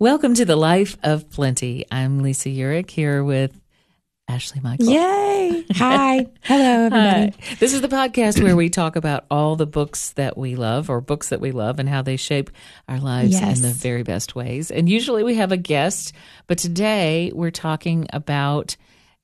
Welcome to the Life of Plenty. I'm Lisa Uhrik here with Ashley Michael. Yay! Hi. Hello, everybody. Hi. This is the podcast where we talk about all the books that we love or books that we love and how they shape our lives Yes. in the very best ways. And usually we have a guest, but today we're talking about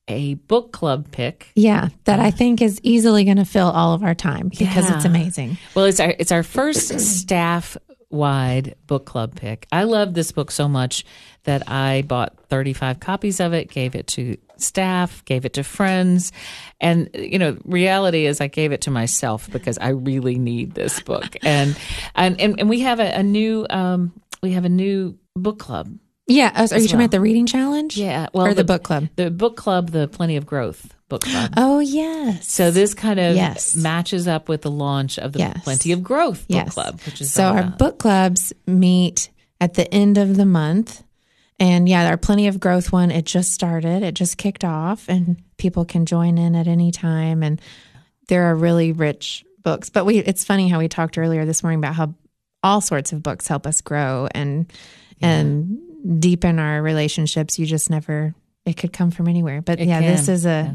a book club pick. Yeah, that I uh, think is easily going to fill all of our time because it's amazing. Well, it's our it's our first staff wide book club pick. I love this book so much that I bought 35 copies of it, gave it to staff, gave it to friends. And you know, reality is I gave it to myself because I really need this book. And and and, and we have a, a new um we have a new book club. Yeah. oh, Are you talking well. about the reading challenge? Yeah, well or the, book club? The book club, the Plenty of Growth book club. Oh, yes. So this kind of Yes. matches up with the launch of the Yes. Plenty of Growth book yes. club, which is so our about- book clubs meet at the end of the month. And yeah, our Plenty of Growth one, it just started. It just kicked off, and people can join in at any time. And there are really rich books. But we, it's funny how we talked earlier this morning about how all sorts of books help us grow and and deepen our relationships. You just never. It could come from anywhere. But It yeah, this is a yeah.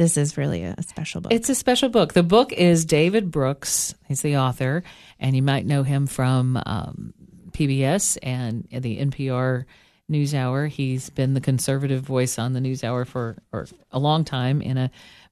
This is really a special book. It's a special book. The book is David Brooks. He's the author, and you might know him from um, PBS and the NPR NewsHour. He's been the conservative voice on the NewsHour for or a long time in a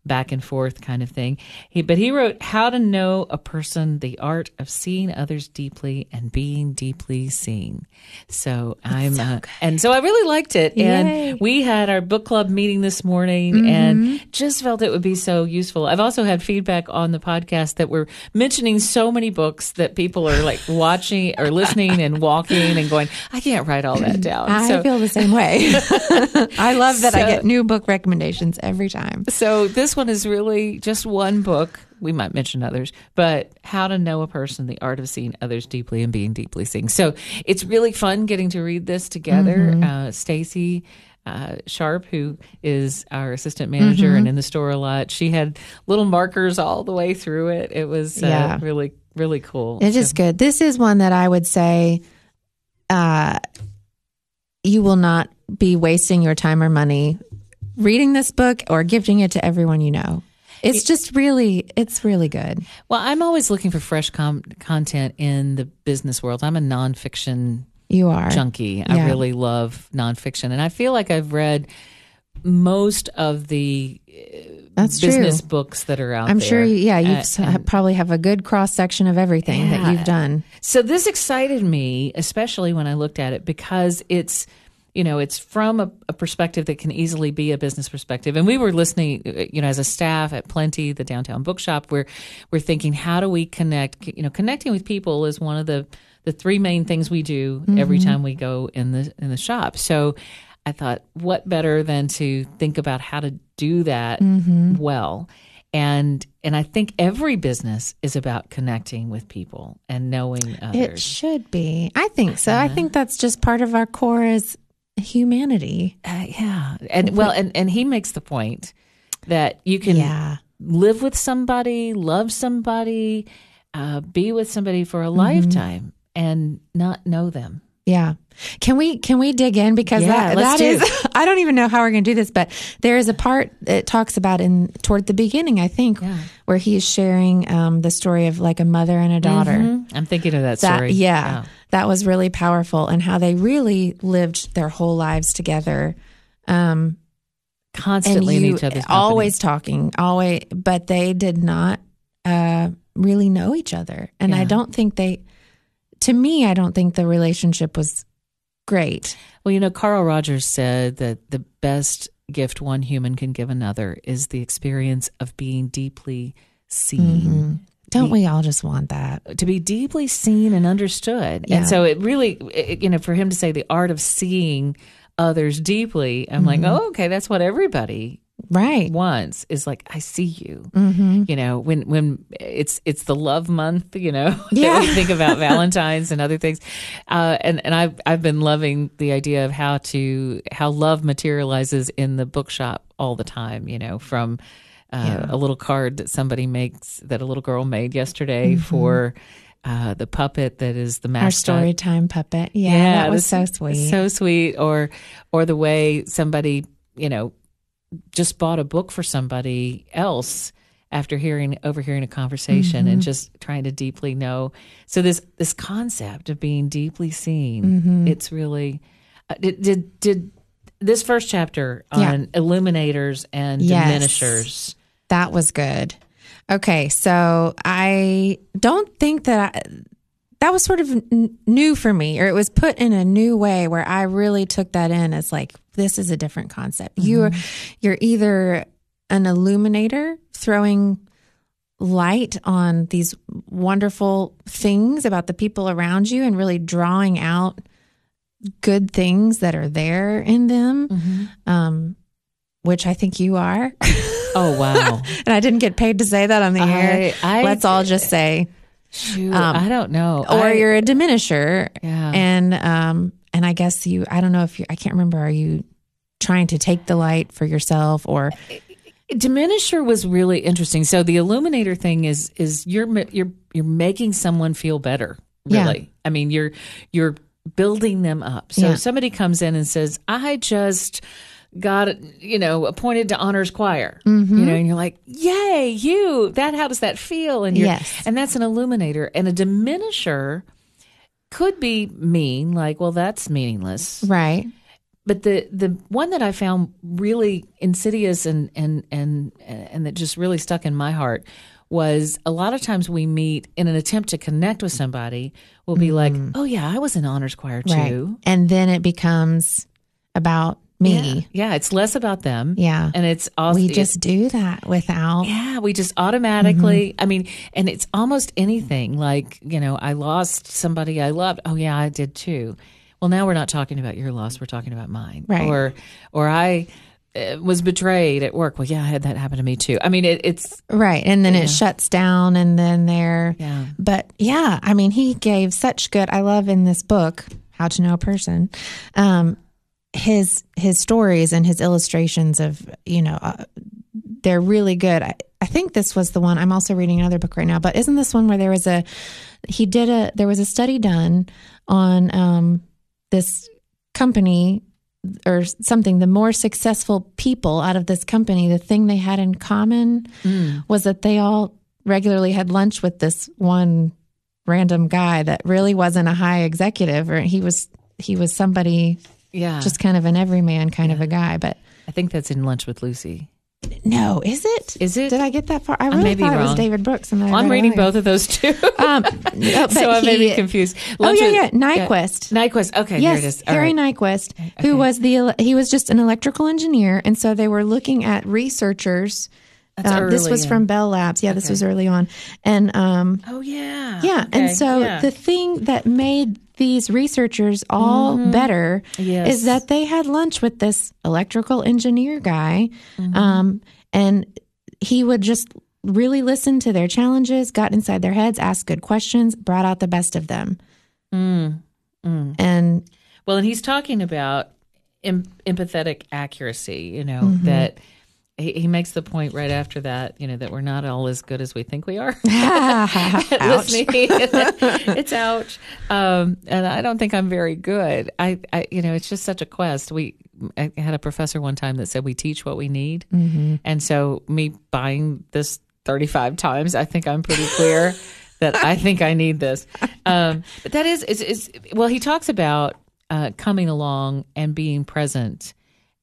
back and forth kind of thing. He but he wrote How to Know a Person: The Art of Seeing Others Deeply and Being Deeply Seen. So I'm uh, and so I really liked it, Yay. and we had our book club meeting this morning Mm-hmm. and just felt it would be so useful. I've also had feedback on the podcast that we're mentioning so many books that people are like watching or listening and walking and going, I can't write all that down. I so, feel the same way. I love that I get new book recommendations every time. so this one is really just one book. We might mention others, but how to know a person, the art of seeing others deeply and being deeply seen. So it's really fun getting to read this together. Mm-hmm. Uh, Stacy uh, Sharp, who is our assistant manager and in the store a lot, she had little markers all the way through it. It was uh, Yeah. really, really cool. It is good. This is one that I would say uh, you will not be wasting your time or money reading this book or gifting it to everyone you know. It's just really, it's really good. Well, I'm always looking for fresh com- content in the business world. I'm a nonfiction You are. junkie. I really love nonfiction, and I feel like I've read most of the uh, That's business true. books that are out there. I'm there. sure, yeah, you Uh, probably have a good cross section of everything that you've done. So this excited me, especially when I looked at it, because it's you know it's from a, a perspective that can easily be a business perspective. And we were listening, you know, as a staff at Plenty, the downtown bookshop, where we're thinking, how do we connect? You know, connecting with people is one of the the three main things we do every mm-hmm. time we go in the in the shop. So. I thought, what better than to think about how to do that mm-hmm. well? And and I think every business is about connecting with people and knowing It should be. I think so. I uh-huh. think that's just part of our core as humanity. Uh, yeah, and well, and and he makes the point that you can Yeah. live with somebody, love somebody, uh, be with somebody for Mm-hmm. a lifetime, and not know them. Yeah. Can we can we dig in because Yeah, that, let's that is I don't even know how we're going to do this but there is a part it talks about in toward the beginning I think Yeah. where he's sharing um, the story of like a mother and a daughter. Mhm. I'm thinking of that That story. yeah, that was really powerful and how they really lived their whole lives together. Um, and constantly in each other's company. always talking, always, but they did not uh, really know each other, and I don't think they. To me, I don't think the relationship was great. Well, you know, Carl Rogers said that the best gift one human can give another is the experience of being deeply seen. Mm-hmm. Don't we all just want that? to be deeply seen and understood. Yeah. And so it really, it, you know, for him to say the art of seeing others deeply, I'm like, mm-hmm. oh, okay, that's what everybody Right. once is like, I see you. Mm-hmm. You know, when when it's it's the love month, you know, Yeah. that we think about Valentine's and other things, uh, and and I've I've been loving the idea of how to how love materializes in the bookshop all the time. You know, from uh, Yeah. a little card that somebody makes that a little girl made yesterday Mm-hmm. for uh, the puppet that is the Our mascot. story time puppet. Yeah, that was so sweet. So sweet. Or or the way somebody, you know, just bought a book for somebody else after hearing overhearing a conversation Mm-hmm. and just trying to deeply know. So this this concept of being deeply seen, Mm-hmm. it's really uh, did did did this first chapter Yeah. on illuminators and Yes. diminishers. That was good. Okay, so I don't think that I, that was sort of n- new for me, or it was put in a new way where I really took that in as like this is a different concept. You're you're either an illuminator throwing light on these wonderful things about the people around you and really drawing out good things that are there in them, um, which I think you are. Oh wow! and I didn't get paid to say that on the air. I- Let's all just say, Shoot, Um, I don't know. or I- you're a diminisher, Yeah. and um, and I guess you. I don't know if you. I can't remember. Are you trying to take the light for yourself, or diminisher was really interesting. So the illuminator thing is is you're you're you're making someone feel better. Yeah. Really, I mean you're you're building them up. So Yeah. if somebody comes in and says, "I just." Got you know appointed to honors choir, Mm-hmm. you know, and you're like, "Yay, you!" That how does that feel? And you're, Yes. and that's an illuminator, and a diminisher could be mean, like, "Well, that's meaningless," right? but the the one that I found really insidious and and and and that just really stuck in my heart was a lot of times we meet in an attempt to connect with somebody. We'll be like, "Oh yeah, I was in honors choir Mm. Right. too." And then it becomes about me. Yeah, it's less about them. Yeah. and it's all We just do that without. yeah, we just automatically. Mm-hmm. I mean, and it's almost anything. Like you know, I lost somebody I loved. Oh yeah, I did too. Well, now we're not talking about your loss. We're talking about mine. Right. Or, or I uh, was betrayed at work. Well, yeah, I had that happen to me too. I mean, it, it's Right. And then it shuts down and then they're Yeah. but yeah, I mean he gave such good I love in this book, How to Know a Person, um his his stories and his illustrations of, you know, uh, they're really good. I, I think this was the one I'm also reading another book right now, but isn't this one where there was a he did a there was a study done on um this company or something the more successful people out of this company the thing they had in common was that they all regularly had lunch with this one random guy that really wasn't a high executive or he was he was somebody yeah. just kind of an everyman kind of a guy but I think that's in Lunch with Lucy. no is it Is it? did i get that far i really be thought it was david brooks I I'm reading earlier. both of those too. um no, so I may be confused. oh Lunch yeah with- yeah nyquist Nyquist. Okay, Yes, here it is. All Harry right. Nyquist, who was the he was just an electrical engineer, and so they were looking at researchers. Um, this was in. from Bell Labs. Yeah, this was early on, and um, Oh yeah. yeah, and so yeah. the thing that made these researchers all better Mm-hmm. Yes. is that they had lunch with this electrical engineer guy, Mm-hmm. um, and he would just really listen to their challenges, got inside their heads, asked good questions, brought out the best of them, Mm, and Well, and he's talking about em- empathetic accuracy, you know, Mm-hmm. that he, he makes the point right after that, you know, that we're not all as good as we think we are. ouch. Listening. it's ouch. Um, and I don't think I'm very good. I, I, you know, it's just such a quest. We, I had a professor one time that said we teach what we need. Mm-hmm. And so me buying this 35 times, I think I'm pretty clear that I think I need this. Um, but that is, is, is, well, he talks about uh, coming along and being present.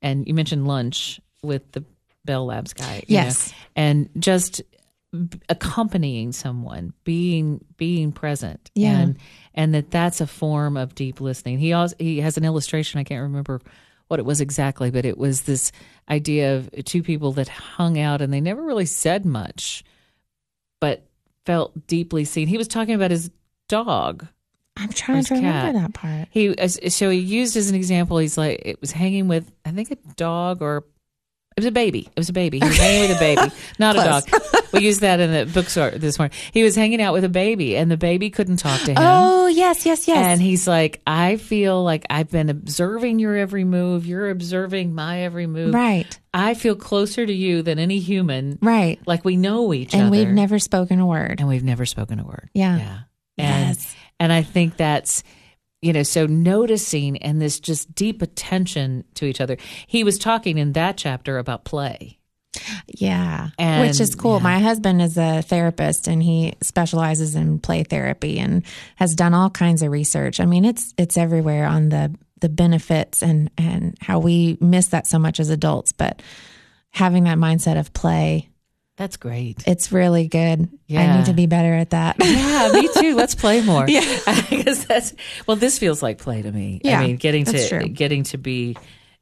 And you mentioned lunch with the Bell Labs guy. you Yes. know, and just accompanying someone, being being present. Yeah. And and that that's a form of deep listening. He also he has an illustration. I can't remember what it was exactly, but it was this idea of two people that hung out and they never really said much, but felt deeply seen. He was talking about his dog. I'm trying to remember cat. that part. He so he used as an example. He's like it was hanging with I think a dog or it was a baby. It was a baby. He was hanging with a baby, not a dog. We used that in the bookstore this morning. He was hanging out with a baby, and the baby couldn't talk to him. Oh yes, yes, yes. And he's like, I feel like I've been observing your every move. You're observing my every move. right, I feel closer to you than any human. right. Like we know each And other. And we've never spoken a word. and we've never spoken a word. Yeah. Yeah. And Yes. and I think that's you know, so noticing and this just deep attention to each other. He was talking in that chapter about play. Yeah. And- Which is cool. yeah. My husband is a therapist and he specializes in play therapy and has done all kinds of research. I mean, it's it's everywhere on the the benefits and and how we miss that so much as adults, but having that mindset of play, That's great. it's really good. I need to be better at that. Yeah, me too. Let's play more. Yeah. because that's well. This feels like play to me. Yeah, I mean, getting to true. getting to be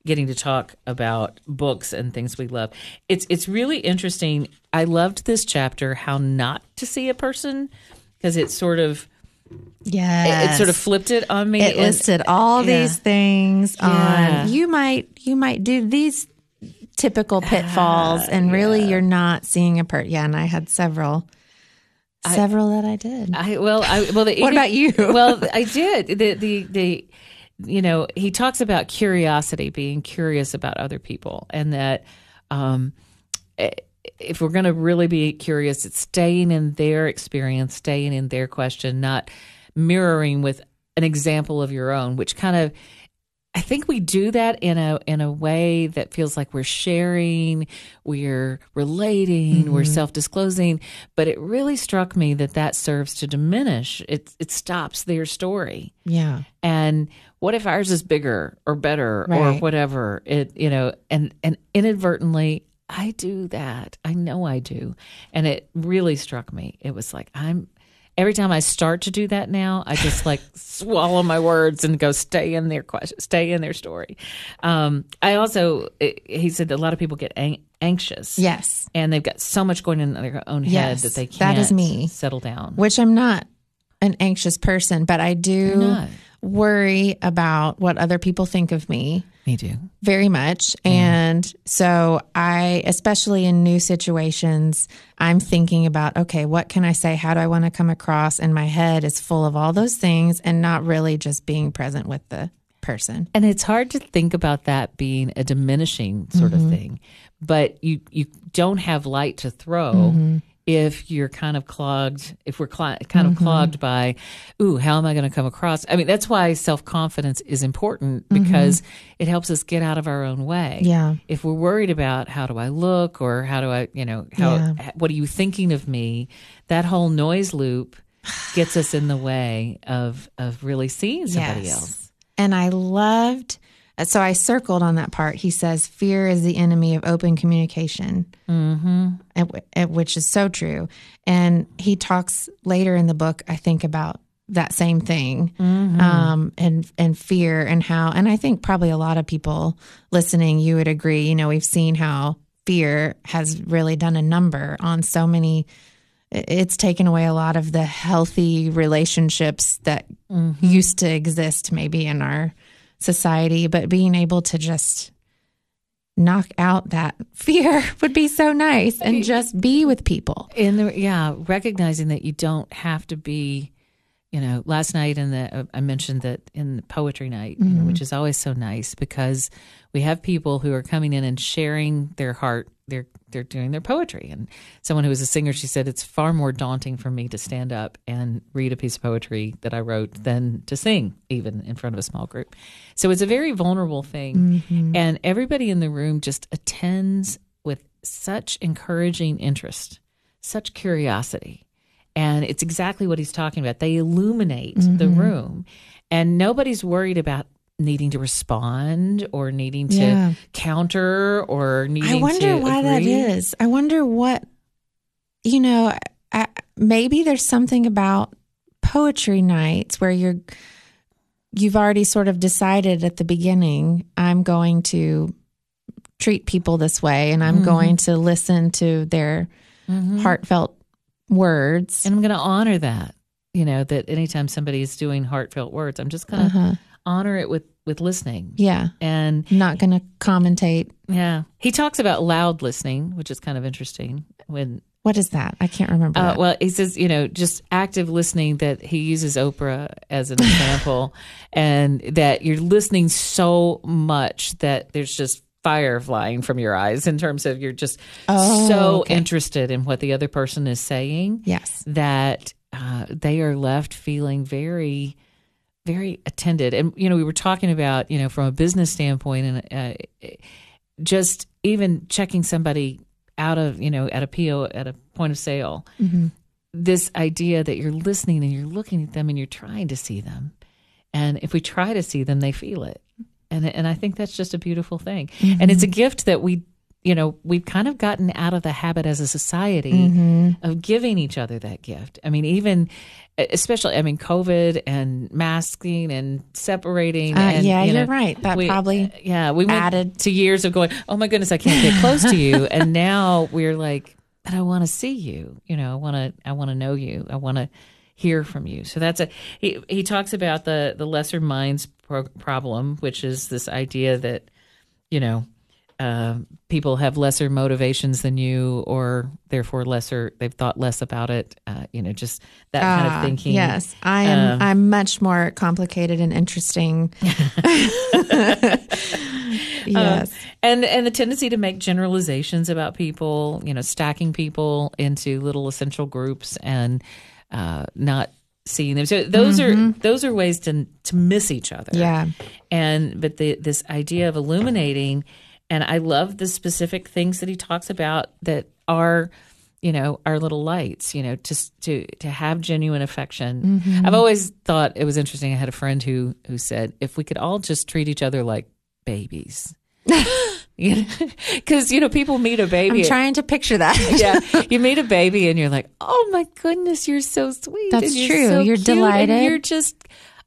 getting to talk about books and things we love. It's it's really interesting. I loved this chapter. How not to see a person because it sort of yeah. it, it sort of flipped it on me. it listed all yeah. these things Yeah. on you might you might do these typical pitfalls Ah, and really you're not seeing a part yeah and i had several several that i did I well, I well. The, What about you? well, I did the the the. You know, he talks about curiosity, being curious about other people, and that um, eh, if we're going to really be curious, it's staying in their experience, staying in their question, not mirroring with an example of your own, which kind of I think we do that in a in a way that feels like we're sharing, we're relating, we're Mm-hmm. self-disclosing, but it really struck me that that serves to diminish. It it stops their story. yeah And what if ours is bigger or better or whatever? It you know, and and inadvertently I do that. I know I do. And it really struck me. It was like I'm every time I start to do that now, I just like swallow my words and go stay in their question, stay in their story. Um, I also it, he said that a lot of people get ang- anxious. yes And they've got so much going in their own head Yes, that they can't that is me. settle down. which i'm not an anxious person but i do worry about what other people think of me Me too. very much. And so I, especially in new situations, I'm thinking about, okay, what can I say? How do I want to come across? And my head is full of all those things and not really just being present with the person. And it's hard to think about that being a diminishing sort Mm-hmm. of thing, but you you don't have light to throw Mm-hmm. If you're kind of clogged. If we're cl- kind of Mm-hmm. clogged by, ooh, how am I going to come across? I mean, that's why self confidence is important because it helps us get out of our own way. Mm-hmm. Yeah. If we're worried about how do I look or how do I, you know, how Yeah. what are you thinking of me? That whole noise loop gets us in the way of of really seeing somebody Yes. else. And I loved, so I circled on that part. He says, fear is the enemy of open communication, mm-hmm. which is so true. And he talks later in the book, I think, about that same thing um, and and fear and how and I think probably a lot of people listening you would agree you know we've seen how fear has really done a number on so many it's taken away a lot of the healthy relationships that used to exist maybe in our society but being able to just knock out that fear would be so nice and just be with people. In the yeah recognizing that you don't have to be you know last night in the uh, i mentioned that in the poetry night you know, which is always so nice because we have people who are coming in and sharing their heart they're they're doing their poetry. And someone who was a singer she said it's far more daunting for me to stand up and read a piece of poetry that i wrote than to sing even in front of a small group. So it's a very vulnerable thing. And everybody in the room just attends with such encouraging interest such curiosity and it's exactly what he's talking about. They illuminate the Mm-hmm. room, and nobody's worried about needing to respond or needing to Yeah. counter or needing to. I wonder why that agree. is. I wonder what, you know, I, maybe there's something about poetry nights where you're, you've already sort of decided at the beginning, I'm going to treat people this way and Mm-hmm. I'm going to listen to their heartfelt words. And I'm going to honor that. You know that anytime somebody is doing heartfelt words, I'm just going to Uh-huh. honor it with with listening. Yeah. And Not going to commentate. yeah, he talks about loud listening, which is kind of interesting. When What is that? I can't remember. Uh, well, he says, you know, just active listening that he uses Oprah as an example, and that you're listening so much that there's just fire flying from your eyes in terms of you're just Oh, so okay. interested in what the other person is saying yes. that uh, they are left feeling very, very attended. And you know, we were talking about you know from a business standpoint, and uh, just even checking somebody out of you know at a PO at a point of sale. This idea that you're listening and you're looking at them and you're trying to see them, and if we try to see them, they feel it. And and I think that's just a beautiful thing, and it's a gift that we you know, we've kind of gotten out of the habit as a society Mm-hmm. of giving each other that gift. I mean, even especially, I mean, COVID and masking and separating. Uh, and, yeah, you you're right. That we- probably yeah, we added- to years of going, oh my goodness, I can't get close to you, and now we're like, but I want to see you. You know, I want to, I want to know you. I want to hear from you. So that's a he. He talks about the the lesser minds pro- problem, which is this idea that you know uh, people have lesser motivations than you, or therefore lesser. They've thought less about it. Uh, you know, just that kind Ah, of thinking. Yes, I am. Um, I'm much more complicated and interesting. yes. and and the tendency to make generalizations about people, you know, stacking people into little essential groups and uh, not seeing them. So those are mm-hmm. those are ways to to miss each other. Yeah. And but the this idea of illuminating, and I love the specific things that he talks about that are you know our little lights you know to to to have genuine affection mm-hmm. i've always thought it was interesting i had a friend who who said if we could all just treat each other like babies because you know people meet a baby I'm trying to picture that. yeah, you meet a baby and you're like, "Oh my goodness, you're so sweet." That's and you're true. so You're cute, and delighted. you're just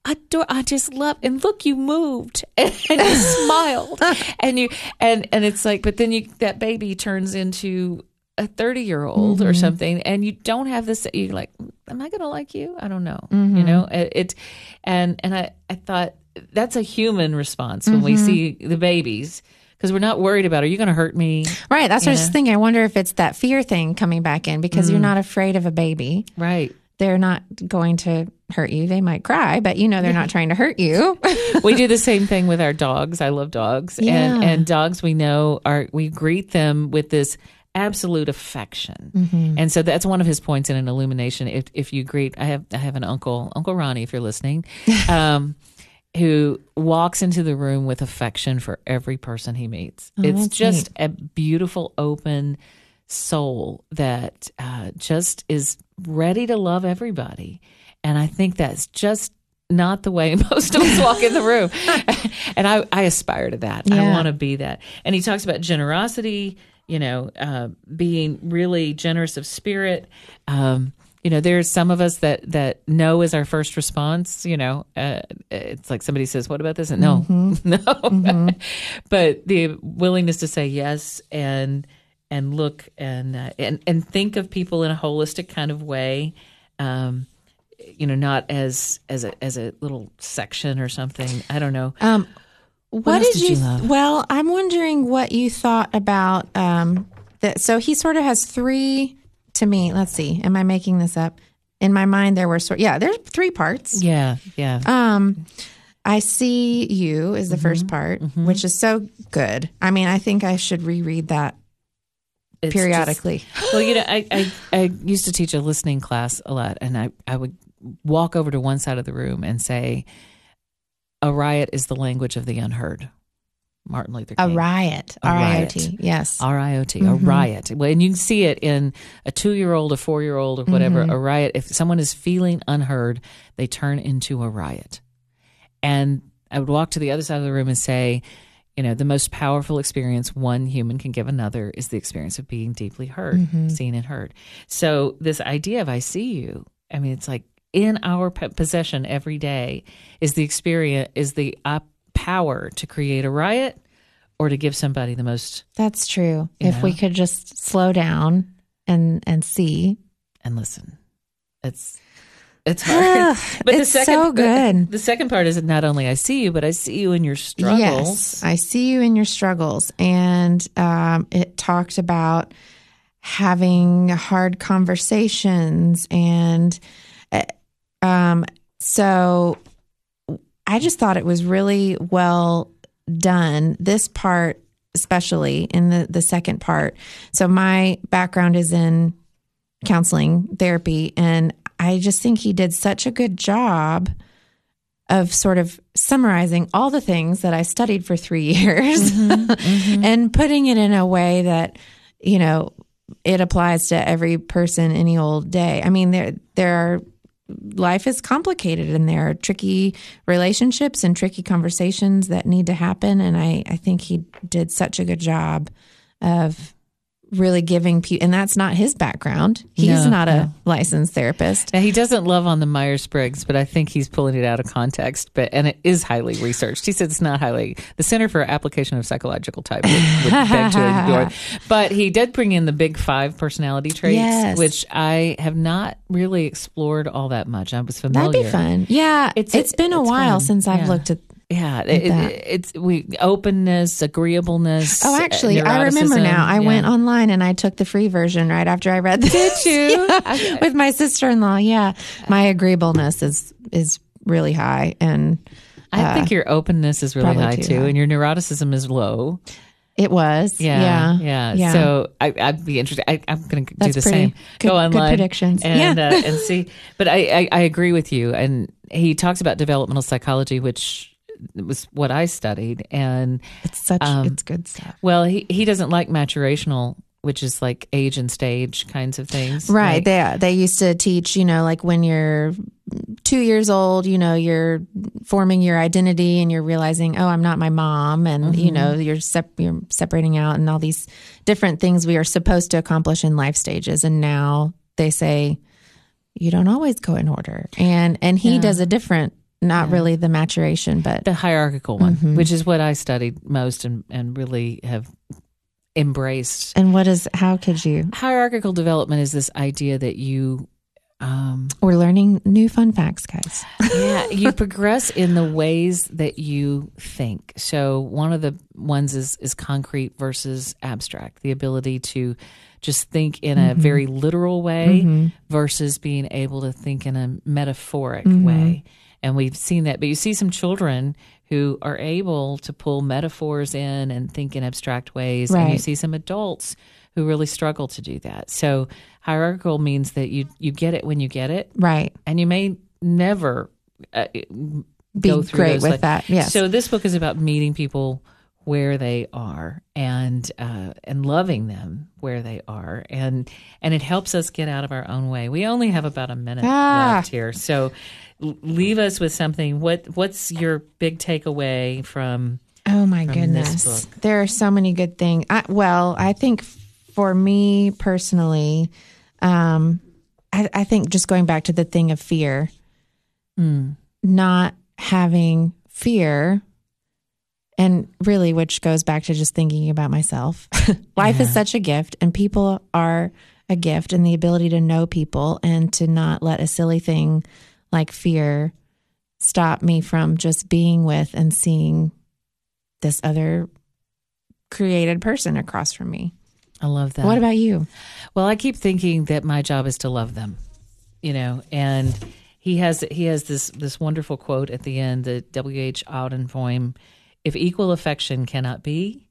adore. I just love. And look, you moved and, you smiled, and you and and it's like, but then you that baby turns into a 30 year old Mm-hmm. or something and you don't have this you're like am i gonna like you i don't know Mm-hmm. you know it, it and and i i thought that's a human response when Mm-hmm. we see the babies because we're not worried about are you gonna hurt me Right. That's what I was thinking. I wonder if it's that fear thing coming back in because Mm. you're not afraid of a baby. right They're not going to hurt you. They might cry, but you know they're not trying to hurt you. we do the same thing with our dogs. I love dogs, and and dogs we know are we greet them with this absolute affection, Mm-hmm. and so that's one of his points in an illumination. If if you greet, I have I have an uncle, Uncle Ronnie, if you're listening, um, who walks into the room with affection for every person he meets. it's Oh, that's just a beautiful, open soul that uh, just is ready to love everybody. And I think that's just not the way most of us walk in the room. and I, I aspire to that. I want to be that. And he talks about generosity, you know, uh, being really generous of spirit. Um, you know, there's some of us that that no is our first response. You know, uh, it's like somebody says, "What about this?" And no, no. but the willingness to say yes and and look and uh, and and think of people in a holistic kind of way. Um, you know, not as as a as a little section or something. I don't know. Um, what, else did, you? Well, I'm wondering what you thought about um, that. So he sort of has three. To me, let's see. Am I making this up? In my mind, there were sort. Yeah, there's three parts. yeah, yeah. Um, I see you is the Mm-hmm. first part, which is so good. I mean, I think I should reread that It's periodically. just- well, you know, I, I I used to teach a listening class a lot, and I I would walk over to one side of the room and say, "A riot is the language of the unheard." Martin Luther King. a riot. Yes. riot. T. Yes. R I O T, a riot. Well, and you can see it in a two year old, a four year old, or whatever. A riot. If someone is feeling unheard, they turn into a riot. And I would walk to the other side of the room and say, you know, the most powerful experience one human can give another is the experience of being deeply heard, seen and heard. So this idea of I see you, I mean, it's like in our possession every day is the experience, is the uh, power to create a riot or to give somebody the most That's true. If we could just slow down and and see. and listen. It's it's hard. but it's so good. The second part is not only I see you, but I see you in your struggles. Yes, I see you in your struggles, and um, it talked about having hard conversations, and uh, um, so I just thought it was really well done. This part, especially in the the second part. So my background is in counseling therapy, and I just think he did such a good job of sort of summarizing all the things that I studied for three years mm-hmm, mm-hmm. and putting it in a way that, you know, it applies to every person any old day. I mean, there there are life is complicated and there are tricky relationships and tricky conversations that need to happen. And I, I think he did such a good job of really giving people, and that's not his background. He's No, not a no. licensed therapist. Now, he doesn't love on the Myers Briggs, but I think he's pulling it out of context. But and it is highly researched. He said it's not highly. The Center for Application of Psychological Type would, would beg to ignore. But he did bring in the big five personality traits, Yes. which I have not really explored all that much. I was familiar. That'd be fun. Yeah. It's- it's been a it's while fun. since I've Yeah. looked at Yeah, it, it, it's we openness, agreeableness. Oh, actually, I remember now. I Yeah. went online and I took the free version right after I read this. Did you? Yeah, with my sister in law. Yeah, my agreeableness is is really high, and I think your openness is really high too too, high. and your neuroticism is low. it was. Yeah, yeah, yeah. yeah. So I, I'd be interested. I, I'm going to do the same. good- Go good online predictions. and Yeah. uh, and see. But I, I I agree with you. And he talks about developmental psychology, which was what I studied. And it's such Um, it's good stuff. well, he he doesn't like maturational, which is like age and stage kinds of things. Right. Like- They they used to teach, you know, like when you're two years old, you know, you're forming your identity and you're realizing, oh, I'm not my mom, and you know, you're sep- you're separating out and all these different things we are supposed to accomplish in life stages. And now they say you don't always go in order, and and he Yeah. does a different, not really the maturation, but the hierarchical one, Mm-hmm. which is what I studied most and and really have embraced. and what is how could you? Hierarchical development is this idea that you um, We're learning new fun facts, guys. yeah, you progress in the ways that you think. So one of the ones is is concrete versus abstract. The ability to just think in a very literal way versus being able to think in a metaphoric way. And we've seen that. But you see some children who are able to pull metaphors in and think in abstract ways. And you see some adults who really struggle to do that. So hierarchical means that you you get it when you get it Right. and you may never uh, Be go through great with like- that. Yes. So this book is about meeting people where they are and uh, and loving them where they are and and it helps us get out of our own way. We only have about a minute Ah. left here, so leave us with something. What what's your big takeaway from? Oh my this goodness. There are so many good things. I, well, I think for me personally, um, I, I think just going back to the thing of fear, not having fear, and really, which goes back to just thinking about myself. Life is such a gift, and people are a gift, and the ability to know people and to not let a silly thing like fear stop me from just being with and seeing this other created person across from me. I love that. What about you? Well, I keep thinking that my job is to love them, you know, and he has he has this this wonderful quote at the end, the W. H. Auden poem: "If equal affection cannot be,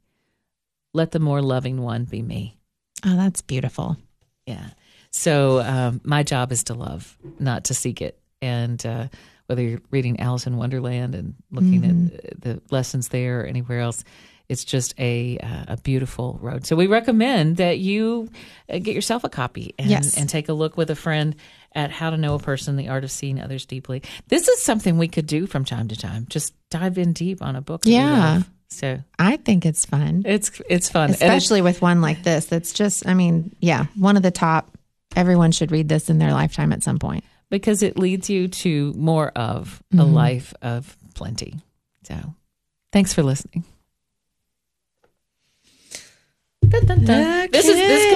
let the more loving one be me." Oh, that's beautiful. Yeah. So um, my job is to love, not to seek it. And uh, whether you're reading Alice in Wonderland and looking Mm-hmm. at the lessons there or anywhere else, it's just a uh, a beautiful road. So we recommend that you uh, get yourself a copy and, Yes. and take a look with a friend at how to know a person, the art of seeing others deeply. This is something we could do from time to time. Just dive in deep on a book. Yeah. So I think it's fun, it's it's fun, And it's- especially with one like this. That's just, I mean, yeah, one of the top. Everyone should read this in their lifetime at some point. because it leads you to more of a life of plenty. So, thanks for listening. Dun, dun, dun. This is this